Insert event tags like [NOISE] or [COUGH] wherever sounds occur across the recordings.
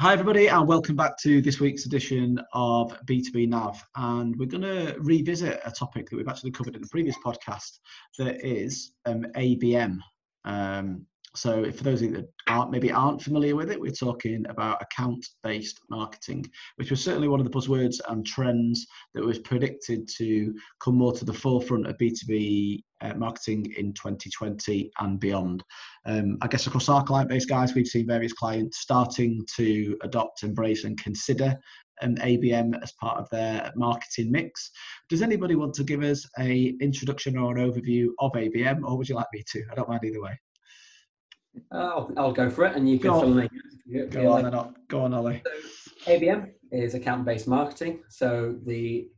Hi, everybody, and welcome back to this week's edition of B2B Nav. And we're going to revisit a topic that we've actually covered in the previous podcast that is um, ABM. Um, so, for those of you that aren't, maybe aren't familiar with it, we're talking about account-based marketing, which was certainly one of the buzzwords and trends that was predicted to come more to the forefront of B2B uh, marketing in 2020 and beyond. Um, I guess across our client base, guys, we've seen various clients starting to adopt, embrace, and consider an ABM as part of their marketing mix. Does anybody want to give us a introduction or an overview of ABM, or would you like me to? I don't mind either way. I'll, I'll go for it, and you can go fill on. in. Go on, like. go on, Ollie. So, ABM is account-based marketing. So the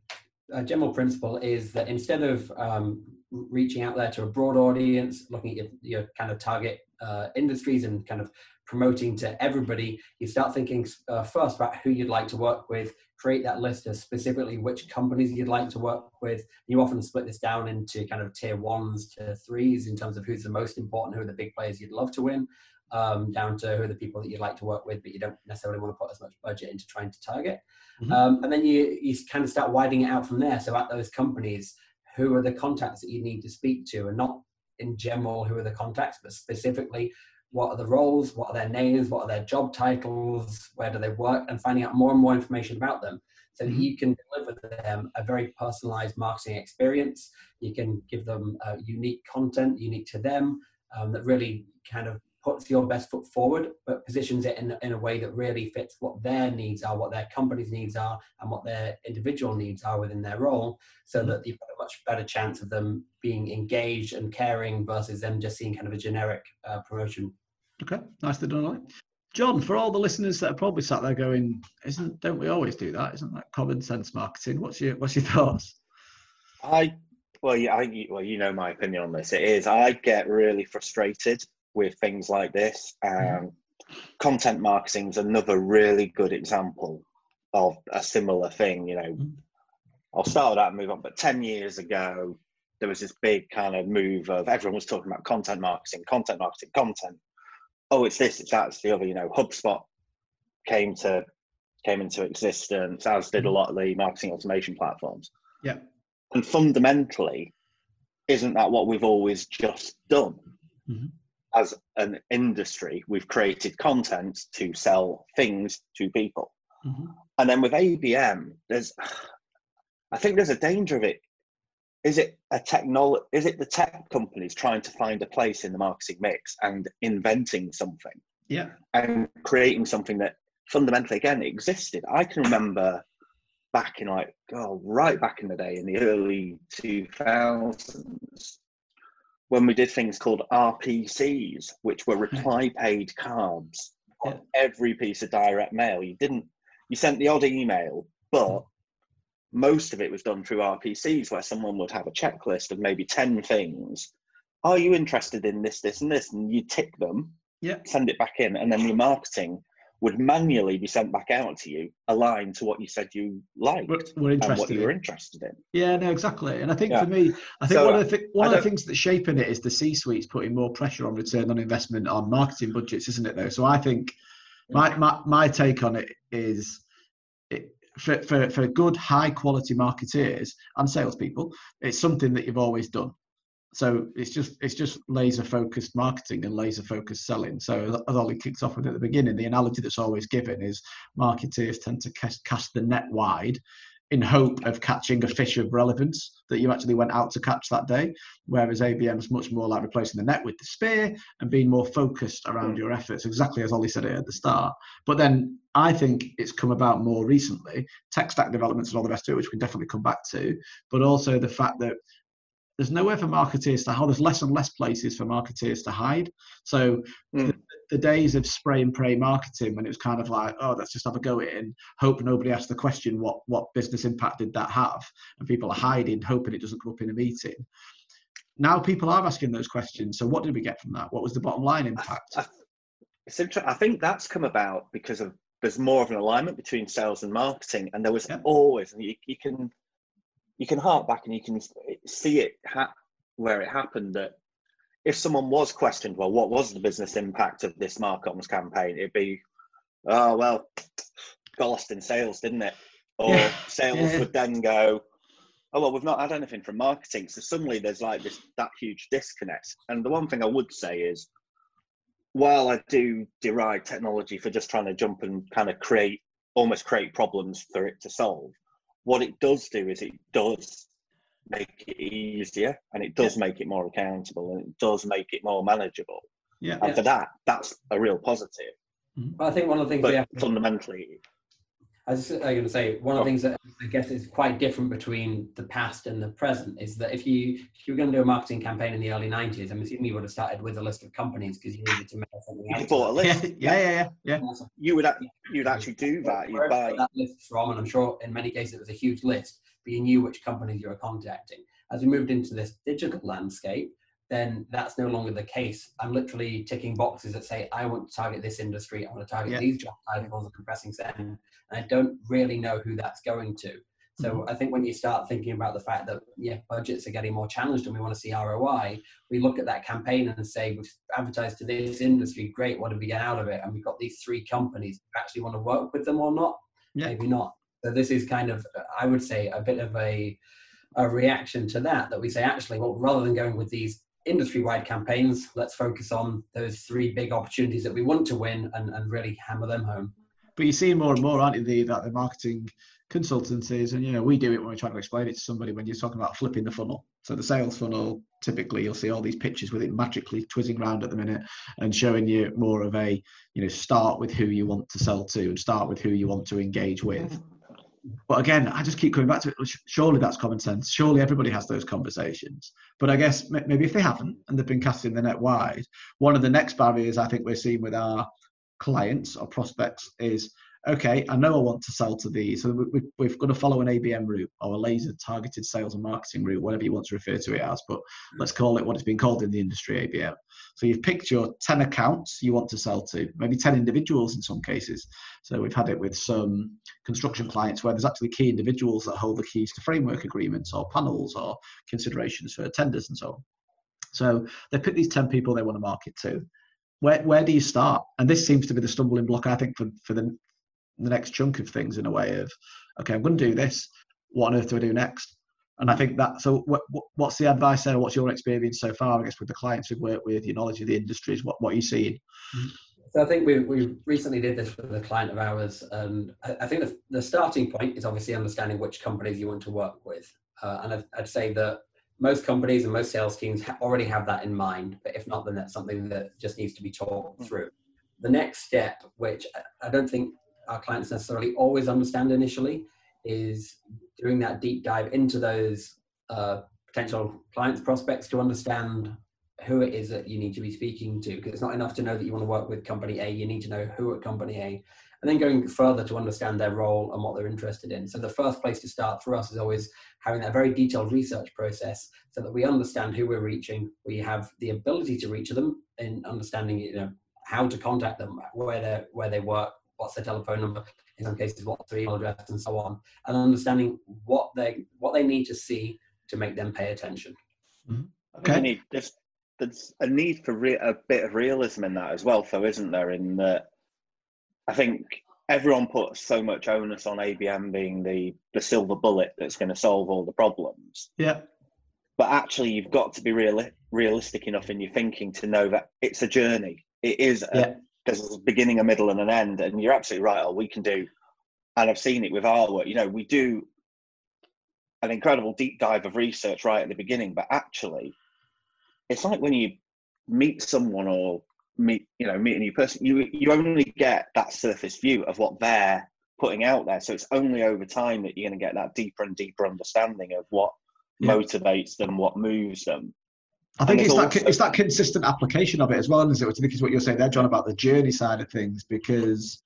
uh, general principle is that instead of um, reaching out there to a broad audience, looking at your, your kind of target uh, industries and kind of promoting to everybody, you start thinking uh, first about who you'd like to work with, create that list of specifically which companies you'd like to work with. You often split this down into kind of tier ones to threes in terms of who's the most important, who are the big players you'd love to win, um, down to who are the people that you'd like to work with, but you don't necessarily want to put as much budget into trying to target. Mm-hmm. Um, and then you, you kind of start widening it out from there. So at those companies, who are the contacts that you need to speak to and not in general who are the contacts, but specifically what are the roles, what are their names, what are their job titles, where do they work, and finding out more and more information about them so that mm-hmm. you can deliver them a very personalized marketing experience. You can give them uh, unique content, unique to them, um, that really kind of puts your best foot forward, but positions it in, in a way that really fits what their needs are, what their company's needs are, and what their individual needs are within their role, so mm-hmm. that you've got a much better chance of them being engaged and caring versus them just seeing kind of a generic uh, promotion Okay, nicely done, Ollie. John, for all the listeners that are probably sat there going, "Isn't? Don't we always do that? Isn't that common sense marketing?" What's your What's your thoughts? I well, yeah, I, well, you know my opinion on this. It is I get really frustrated with things like this. Um, Content marketing is another really good example of a similar thing. You know, mm-hmm. I'll start with that and move on. But ten years ago, there was this big kind of move of everyone was talking about content marketing, content marketing, content oh, it's this, it's that, it's the other. You know, HubSpot came to came into existence, as did a mm-hmm. lot of the marketing automation platforms. Yeah. And fundamentally, isn't that what we've always just done? Mm-hmm. As an industry, we've created content to sell things to people. Mm-hmm. And then with ABM, there's, I think there's a danger of it is it a technology is it the tech companies trying to find a place in the marketing mix and inventing something? Yeah. And creating something that fundamentally again existed. I can remember back in like oh right back in the day in the early 2000s when we did things called rpcs which were hmm. reply paid cards on every piece of direct mail. You didn't you sent the odd email but most of it was done through RPCs where someone would have a checklist of maybe 10 things. Are you interested in this, this, and this? And you tick them, yeah. send it back in, and then your marketing would manually be sent back out to you, aligned to what you said you liked we're, we're and what you were interested in. Yeah, no, exactly. And I think yeah. for me, I think so one of the th- one of the things that's shaping it is the C-suite's putting more pressure on return on investment on marketing budgets, isn't it? Though, so I think mm. my my, my take on it is for, for, for good, high quality marketeers and salespeople, it's something that you've always done. So it's just it's just laser focused marketing and laser focused selling. So as Ollie kicks off with at the beginning, the analogy that's always given is marketeers tend to cast, cast the net wide in hope of catching a fish of relevance that you actually went out to catch that day. Whereas ABM is much more like replacing the net with the spear and being more focused around hmm. your efforts, exactly as Ollie said it at the start. But then I think it's come about more recently, tech stack developments and all the rest of it, which we can definitely come back to, but also the fact that there's nowhere for marketeers to hide. There's less and less places for marketeers to hide. So mm. the, the, days of spray and pray marketing, when it was kind of like, oh, let's just have a go at it and hope nobody asks the question, what what business impact did that have? And people are hiding, hoping it doesn't come up in a meeting. Now people are asking those questions. So what did we get from that? What was the bottom line impact? I, I, it's interesting. I think that's come about because of there's more of an alignment between sales and marketing, and there was yeah. always, and you, you can you can hark back and you can see it ha- where it happened that if someone was questioned, well, what was the business impact of this Marcoms campaign? It'd be, oh well, got lost in sales, didn't it? Or yeah. sales yeah. would then go, oh well, we've not had anything from marketing. So suddenly there's like this that huge disconnect. And the one thing I would say is, while I do deride technology for just trying to jump and kind of create almost create problems for it to solve, what it does do is it does make it easier and it does yeah. make it more accountable and it does make it more manageable. Yeah. And yeah. for that, that's a real positive. Mm-hmm. I think one of the things but we have fundamentally I was going to say one of the oh. things that I guess is quite different between the past and the present is that if you if you were going to do a marketing campaign in the early '90s, I'm assuming you would have started with a list of companies because you needed to make something. You bought a list. Yeah, yeah, yeah, yeah. You would you'd actually do that. You'd buy that list from, and I'm sure in many cases it was a huge list, but you knew which companies you were contacting. As we moved into this digital landscape, then that's no longer the case. I'm literally ticking boxes that say, I want to target this industry, I want to target yeah. these job titles and compressing send, and I don't really know who that's going to. So mm-hmm. I think when you start thinking about the fact that yeah, budgets are getting more challenged and we want to see ROI, we look at that campaign and say we've advertised to this industry, great, what do we get out of it? And we've got these three companies. Do actually want to work with them or not? Yeah. Maybe not. So this is kind of, I would say, a bit of a a reaction to that. That we say actually, well, rather than going with these industry-wide campaigns, let's focus on those three big opportunities that we want to win and, and really hammer them home. But you see more and more, aren't you, the, that the marketing consultancies, and you know, we do it when we're trying to explain it to somebody when you're talking about flipping the funnel. So the sales funnel, typically you'll see all these pictures with it magically twizzing around at the minute and showing you more of a, you know, start with who you want to sell to and start with who you want to engage with. Mm-hmm. But again, I just keep coming back to it. Surely that's common sense. Surely everybody has those conversations. But I guess maybe if they haven't and they've been casting the net wide, one of the next barriers I think we're seeing with our clients or prospects is okay, I know I want to sell to these. So we, we, have got to follow an ABM route or a laser targeted sales and marketing route, whatever you want to refer to it as, but hmm. let's call it what it's been called in the industry, ABM. So you've picked your 10 accounts you want to sell to, maybe 10 individuals in some cases. So we've had it with some construction clients where there's actually key individuals that hold the keys to framework agreements or panels or considerations for tenders and so on. So they pick these 10 people they want to market to. Where, where do you start? And this seems to be the stumbling block, I think, for, for the, the next chunk of things in a way of, okay, I'm going to do this. What on earth do I do next? And I think that. So, what, what's the advice there? What's your experience so far? I guess with the clients we've worked with, your knowledge of the industries. What what are you seeing? So I think we we recently did this with a client of ours, and I, I think the, the starting point is obviously understanding which companies you want to work with. Uh, and I'd, I'd, say that most companies and most sales teams ha- already have that in mind. But if not, then that's something that just needs to be talked mm. through. The next step, which I don't think our clients necessarily always understand initially is doing that deep dive into those uh, potential clients prospects to understand who it is that you need to be speaking to because it's not enough to know that you want to work with company a you need to know who at company a and then going further to understand their role and what they're interested in. So the first place to start for us is always having that very detailed research process so that we understand who we're reaching we have the ability to reach them in understanding you know how to contact them where they where they work what's their telephone number, in some cases what's their email address, and so on, and understanding what they what they need to see to make them pay attention. Mm-hmm. Okay. Need, there's, there's a need for re- a bit of realism in that as well, though, isn't there? In that, I think everyone puts so much onus on ABM being the the silver bullet that's going to solve all the problems. Yeah. But actually, you've got to be real, realistic enough in your thinking to know that it's a journey. It is a, yeah there's a beginning, a middle, and an end. And you're absolutely right. All we can do, and I've seen it with our work. You know, we do an incredible deep dive of research right at the beginning, but actually, it's like when you meet someone or meet, you know, meet a new person, you you only get that surface view of what they're putting out there. So it's only over time that you're going to get that deeper and deeper understanding of what yeah. motivates them, what moves them. I think it's, that it's that consistent application of it as well, isn't it? Which I think is what you're saying there, John, about the journey side of things, because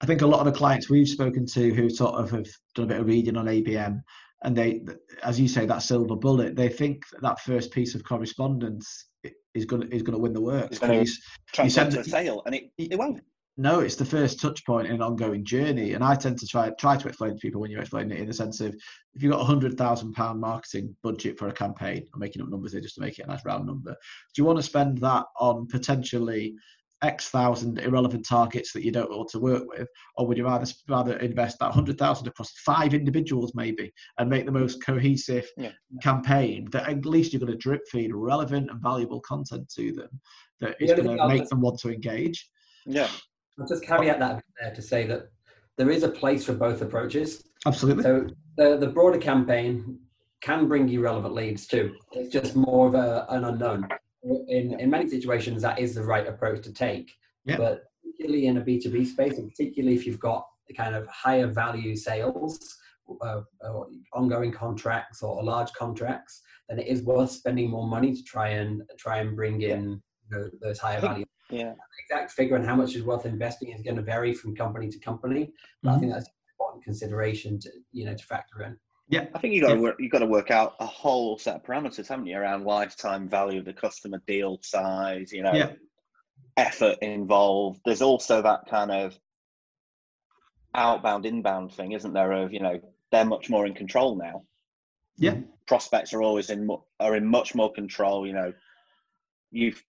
I think a lot of the clients we've spoken to who sort of have done a bit of reading on ABM, and they, as you say, that silver bullet, they think that, that first piece of correspondence is going to is going to win the work. It's going to translate to a sale, and it, it won't. No, it's the first touch point in an ongoing journey, and I tend to try try to explain to people when you explain it in the sense of if you've got a hundred thousand pound marketing budget for a campaign, I'm making up numbers here just to make it a nice round number. Do you want to spend that on potentially X thousand irrelevant targets that you don't want to work with, or would you rather rather invest that hundred thousand across five individuals maybe and make the most cohesive yeah. campaign that at least you're going to drip feed relevant and valuable content to them that is going to make them want to engage. Yeah, I'll just caveat that there to say that there is a place for both approaches. Absolutely. So the the broader campaign can bring you relevant leads too. It's just more of a, an unknown in, in many situations, that is the right approach to take. Yeah. But particularly in a B2B space, and particularly if you've got the kind of higher value sales, uh, or ongoing contracts or large contracts, then it is worth spending more money to try and try and bring in know, those higher value. Yeah. The exact figure and how much is worth investing is going to vary from company to company, but mm-hmm. I think that's an important consideration to you know to factor in. Yeah, I think you got to work. You got to work out a whole set of parameters, haven't you, around lifetime value of the customer, deal size, you know, yeah. effort involved. There's also that kind of outbound, inbound thing, isn't there? Of you know, they're much more in control now. Yeah, prospects are always in are in much more control. You know, you've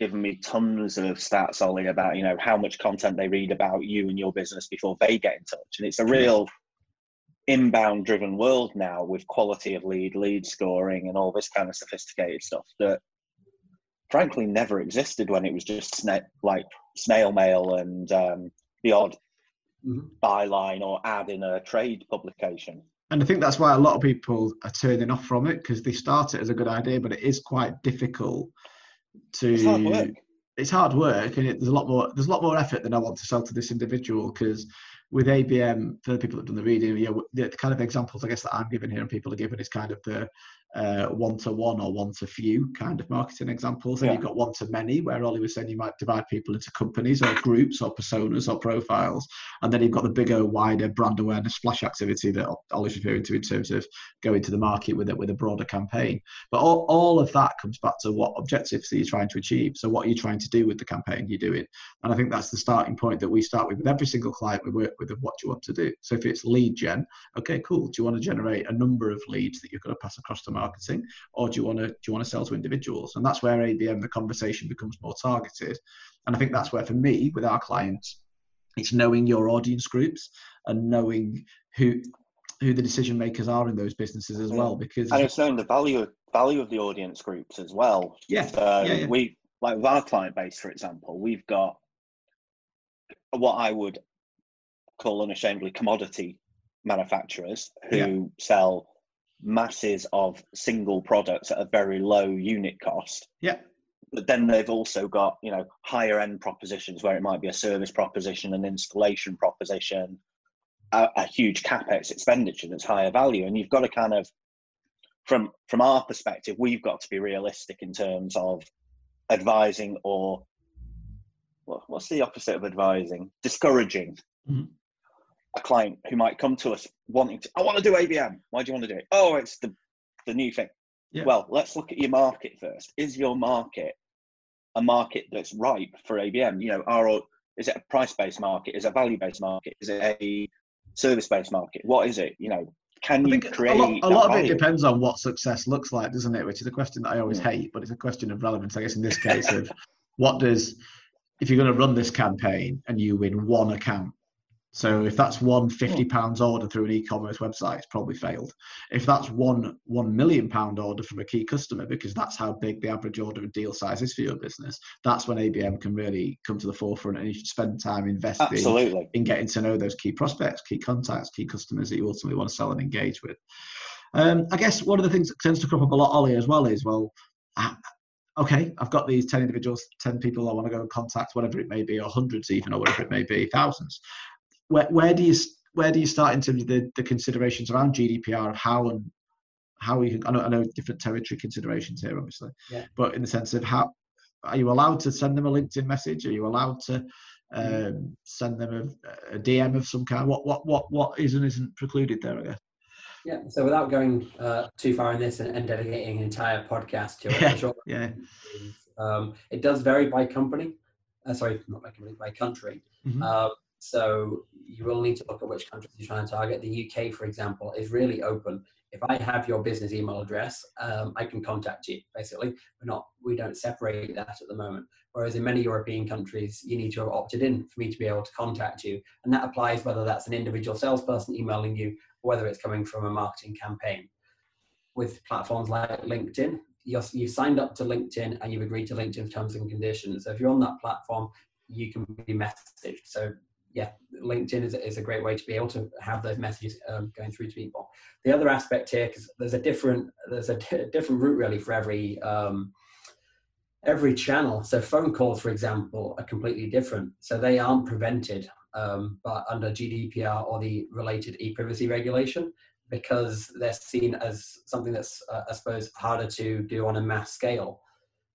given me tons of stats, Ollie, about you know how much content they read about you and your business before they get in touch, and it's a real inbound driven world now with quality of lead, lead scoring, and all this kind of sophisticated stuff that frankly never existed when it was just sna- like snail mail and um, the odd mm-hmm. byline or ad in a trade publication. And I think that's why a lot of people are turning off from it because they start it as a good idea, but it is quite difficult to. It's hard work. It's hard work, and it, there's a lot more. There's a lot more effort than I want to sell to this individual because with ABM, for the people that have done the reading, you know, the kind of examples I guess that I'm giving here and people are giving is kind of the Uh, one to one or one to few kind of marketing examples. And yeah. you've got one to many, where Ollie was saying you might divide people into companies or groups or personas or profiles. And then you've got the bigger, wider brand awareness splash activity that Ollie's referring to in terms of going to the market with it with a broader campaign. But all, all of that comes back to what objectives are you trying to achieve? So what are you trying to do with the campaign you're doing? And I think that's the starting point that we start with with every single client we work with of what you want to do. So if it's lead gen, okay, cool. Do you want to generate a number of leads that you're going to pass across the marketing, or do you want to do you want to sell to individuals? And that's where ABM the conversation becomes more targeted. And I think that's where for me with our clients, it's knowing your audience groups and knowing who who the decision makers are in those businesses as well because and it's knowing the value value of the audience groups as well yeah, so yeah, yeah. we like with our client base for example we've got what i would call unashamedly commodity manufacturers who yeah. sell masses of single products at a very low unit cost. Yeah. But then they've also got, you know, higher end propositions where it might be a service proposition, an installation proposition, a, a huge capex expenditure that's higher value. And you've got to kind of from from our perspective, we've got to be realistic in terms of advising or what's the opposite of advising? Discouraging mm-hmm a client who might come to us wanting to, I want to do ABM. Why do you want to do it? Oh, it's the, the new thing. Yeah. Well, let's look at your market first. Is your market a market that's ripe for ABM? You know, are is it a price-based market? Is it a value-based market? Is it a service-based market? What is it? You know, can you create? A lot, a lot of it depends on what success looks like, doesn't it? Which is a question that I always yeah. hate, but it's a question of relevance. I guess in this case of what does if you're going to run this campaign and you win one account so if that's one fifty pounds order through an e-commerce website, it's probably failed. If that's one one million pound order from a key customer, because that's how big the average order and deal size is for your business, that's when ABM can really come to the forefront, and you should spend time investing Absolutely. in getting to know those key prospects, key contacts, key customers that you ultimately want to sell and engage with. Um, I guess one of the things that tends to crop up a lot, Ollie, as well, is well, okay, I've got these 10 individuals, 10 people I want to go and contact, whatever it may be, or hundreds even, or whatever it may be, thousands where, where do you where do you start in terms of the, the considerations around GDPR of how and how you can I know, I know different territory considerations here obviously yeah. but in the sense of how are you allowed to send them a LinkedIn message are you allowed to um, send them a, a, DM of some kind what what what what is and isn't precluded there I guess yeah so without going uh, too far in this and, and, dedicating an entire podcast to it yeah, sure, yeah. Um, it does vary by company uh, sorry not by company by country mm-hmm. uh, so you will need to look at which countries you're trying to target. The UK, for example, is really open. If I have your business email address, um, I can contact you. Basically, we're not we don't separate that at the moment. Whereas in many European countries, you need to have opted in for me to be able to contact you, and that applies whether that's an individual salesperson emailing you, or whether it's coming from a marketing campaign. With platforms like LinkedIn, you're, you signed up to LinkedIn and you've agreed to LinkedIn terms and conditions. So if you're on that platform, you can be messaged. So yeah, LinkedIn is, is a great way to be able to have those messages um, going through to people. The other aspect here, because there's a different there's a different route really for every um, every channel. So phone calls, for example, are completely different. So they aren't prevented um, but under GDPR or the related e-privacy regulation because they're seen as something that's, uh, I suppose, harder to do on a mass scale.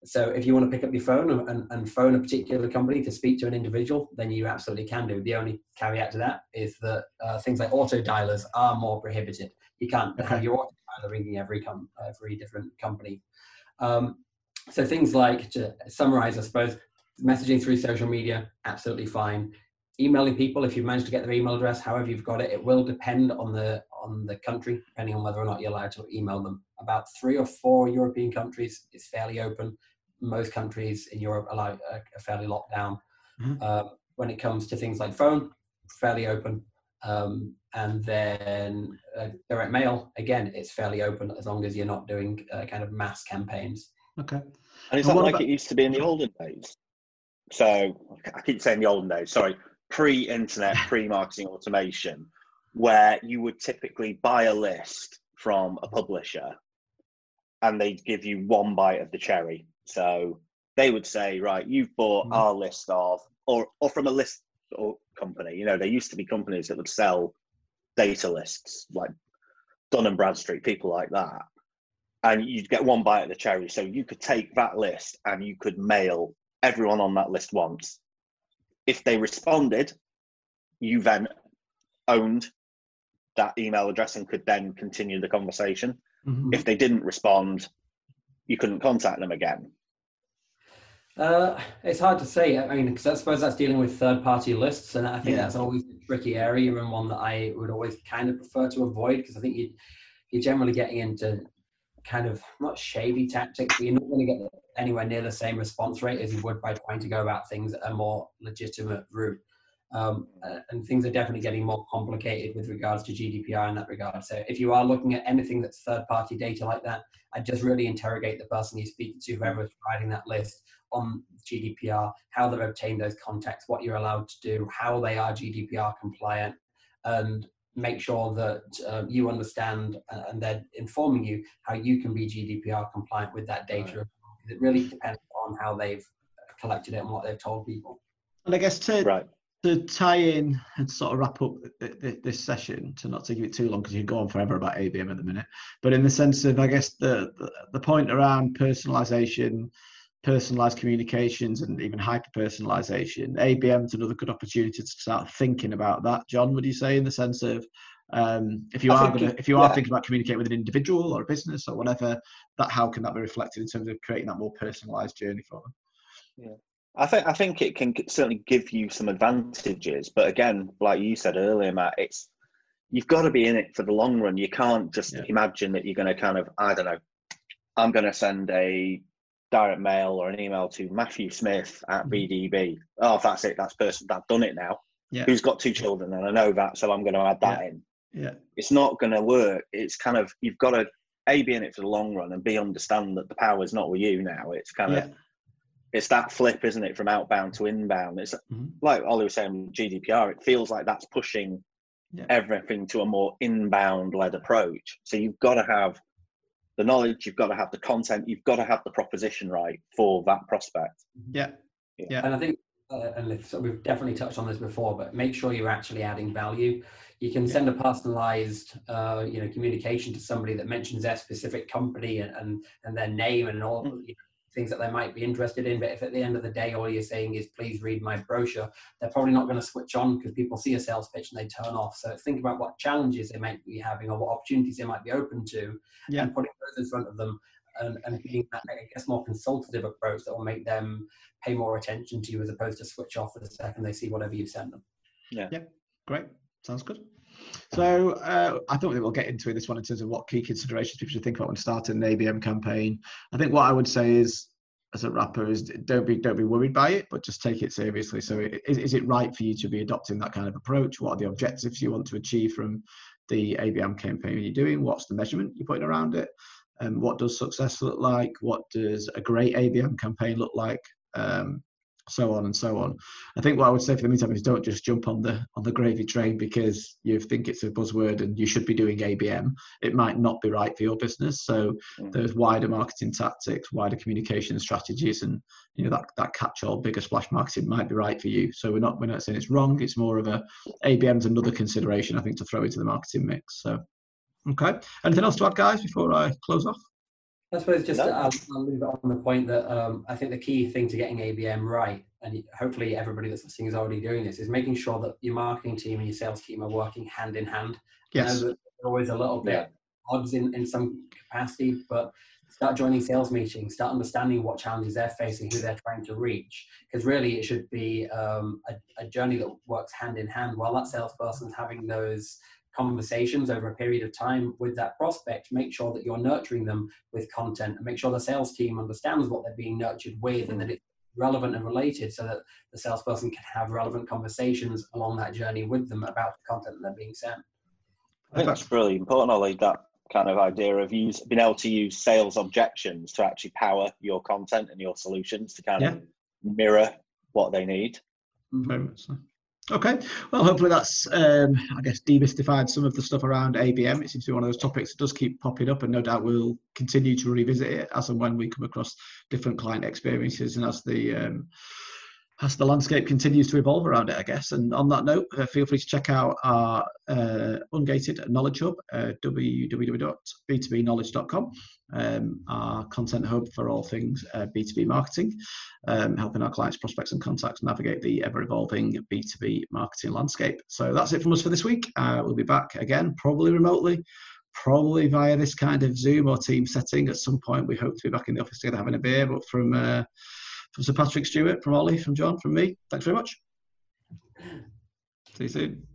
So if you want to pick up your phone and, and, phone a particular company to speak to an individual, then you absolutely can do. The only caveat to that is that uh, things like auto dialers are more prohibited. You can't have your auto dialer ringing every com- every different company. Um, so things like to summarize, I suppose, messaging through social media, absolutely fine emailing people if you've managed to get their email address however you've got it it will depend on the on the country depending on whether or not you're allowed to email them about three or four european countries it's fairly open most countries in europe allow are fairly locked down mm-hmm. uh, when it comes to things like phone fairly open um, and then uh, direct mail again it's fairly open as long as you're not doing uh, kind of mass campaigns okay and is that like about- it used to be in the olden days so I keep saying the olden days. Sorry, pre-internet, [LAUGHS] pre-marketing automation, where you would typically buy a list from a publisher and they'd give you one bite of the cherry. So they would say, right, you've bought mm. our list of, or, or from a list or company, you know, there used to be companies that would sell data lists like Dun and Bradstreet, people like that. And you'd get one bite of the cherry. So you could take that list and you could mail everyone on that list once if they responded, you then owned that email address and could then continue the conversation. Mm-hmm. If they didn't respond, you couldn't contact them again. Uh, it's hard to say. I mean, because I suppose that's dealing with third-party lists, and I think yeah. that's always a tricky area and one that I would always kind of prefer to avoid because I think you you're generally getting into kind of not shady tactics, but you're not going to get anywhere near the same response rate as you would by trying to go about things a more legitimate route. Um, uh, and things are definitely getting more complicated with regards to GDPR in that regard. So if you are looking at anything that's third-party data like that, I'd just really interrogate the person you speak to, whoever is providing that list on GDPR, how they've obtained those contacts, what you're allowed to do, how they are GDPR compliant, and make sure that uh, you understand uh, and they're informing you how you can be GDPR compliant with that data. Right. It really depends on how they've collected it and what they've told people. And I guess to right. To tie in and sort of wrap up this session, to not to give it too long because you can go on forever about ABM at the minute, but in the sense of I guess the the, the point around personalization personalized communications and even hyper personalization. ABM is another good opportunity to start thinking about that. John, would you say, in the sense of um, if you I are going to, if you are thinking about communicating with an individual or a business or whatever, that how can that be reflected in terms of creating that more personalized journey for them? Yeah. I think I think it can certainly give you some advantages, but again, like you said earlier, Matt, it's you've got to be in it for the long run. You can't just yeah. imagine that you're going to kind of I don't know. I'm going to send a direct mail or an email to Matthew Smith at BDB. Mm-hmm. Oh, that's it. That's person. I've done it now. Yeah. Who's got two children, and I know that, so I'm going to add that yeah. in. Yeah. It's not going to work. It's kind of you've got to a be in it for the long run and b understand that the power is not with you now. It's kind of it's that flip, isn't it, from outbound to inbound? It's mm-hmm. like Ollie was saying, GDPR. It feels like that's pushing yeah. everything to a more inbound led approach. So you've got to have the knowledge, you've got to have the content, you've got to have the proposition right for that prospect. Yeah, yeah. And I think, uh, and so we've definitely touched on this before, but make sure you're actually adding value. You can send a personalized, uh, you know, communication to somebody that mentions their specific company and and, and their name and all. Mm-hmm. You know, things that they might be interested in. But if at the end of the day all you're saying is please read my brochure, they're probably not going to switch on because people see a sales pitch and they turn off. So think about what challenges they might be having or what opportunities they might be open to, yeah. and putting those in front of them. And, and being that, I guess, more consultative approach that will make them pay more attention to you as opposed to switch off for the second they see whatever you send them. Yeah. Yeah. Great. Sounds good. So uh, I think we'll get into this one in terms of what key considerations people should think about when starting an ABM campaign. I think what I would say is, as a wrapper, is don't be don't be worried by it, but just take it seriously. So is, is it right for you to be adopting that kind of approach? What are the objectives you want to achieve from the ABM campaign you're doing? What's the measurement you're putting around it? Um, what does success look like? What does a great ABM campaign look like? Um, so on and so on. I think what I would say for the meantime is don't just jump on the on the gravy train because you think it's a buzzword and you should be doing ABM. It might not be right for your business. So mm. there's wider marketing tactics, wider communication strategies, and you know that that catch-all bigger splash marketing might be right for you. So we're not we're not saying it's wrong. It's more of a ABM's another consideration I think to throw into the marketing mix. So okay, anything else to add, guys, before I close off? I suppose just no. I'll, I'll leave it on the point that um, I think the key thing to getting ABM right, and hopefully everybody that's listening is already doing this, is making sure that your marketing team and your sales team are working hand in hand. Yes. You know, always a little bit yeah. odds in, in some capacity, but start joining sales meetings, start understanding what challenges they're facing, who they're trying to reach. Because really, it should be um, a, a, journey that works hand in hand while that salesperson's having those conversations over a period of time with that prospect, make sure that you're nurturing them with content and make sure the sales team understands what they're being nurtured with and that it's relevant and related so that the salesperson can have relevant conversations along that journey with them about the content that they're being sent. I think that's really important, Ollie, that kind of idea of use, being able to use sales objections to actually power your content and your solutions to kind yeah. of mirror what they need. Mm-hmm. Very much so. Okay, well, hopefully that's, um, I guess, demystified some of the stuff around ABM. It seems to be one of those topics that does keep popping up, and no doubt we'll continue to revisit it as and when we come across different client experiences and as the um, as the landscape continues to evolve around it, I guess. And on that note, uh, feel free to check out our uh, Ungated Knowledge Hub, uh, www.b2bknowledge.com, um, our content hub for all things uh, B2B marketing, um, helping our clients, prospects, and contacts navigate the ever evolving B2B marketing landscape. So that's it from us for this week. Uh, we'll be back again, probably remotely. Probably via this kind of Zoom or team setting at some point. We hope to be back in the office together having a beer, but from uh, from Sir Patrick Stewart, from Ollie, from John, from me. Thanks very much. See you soon.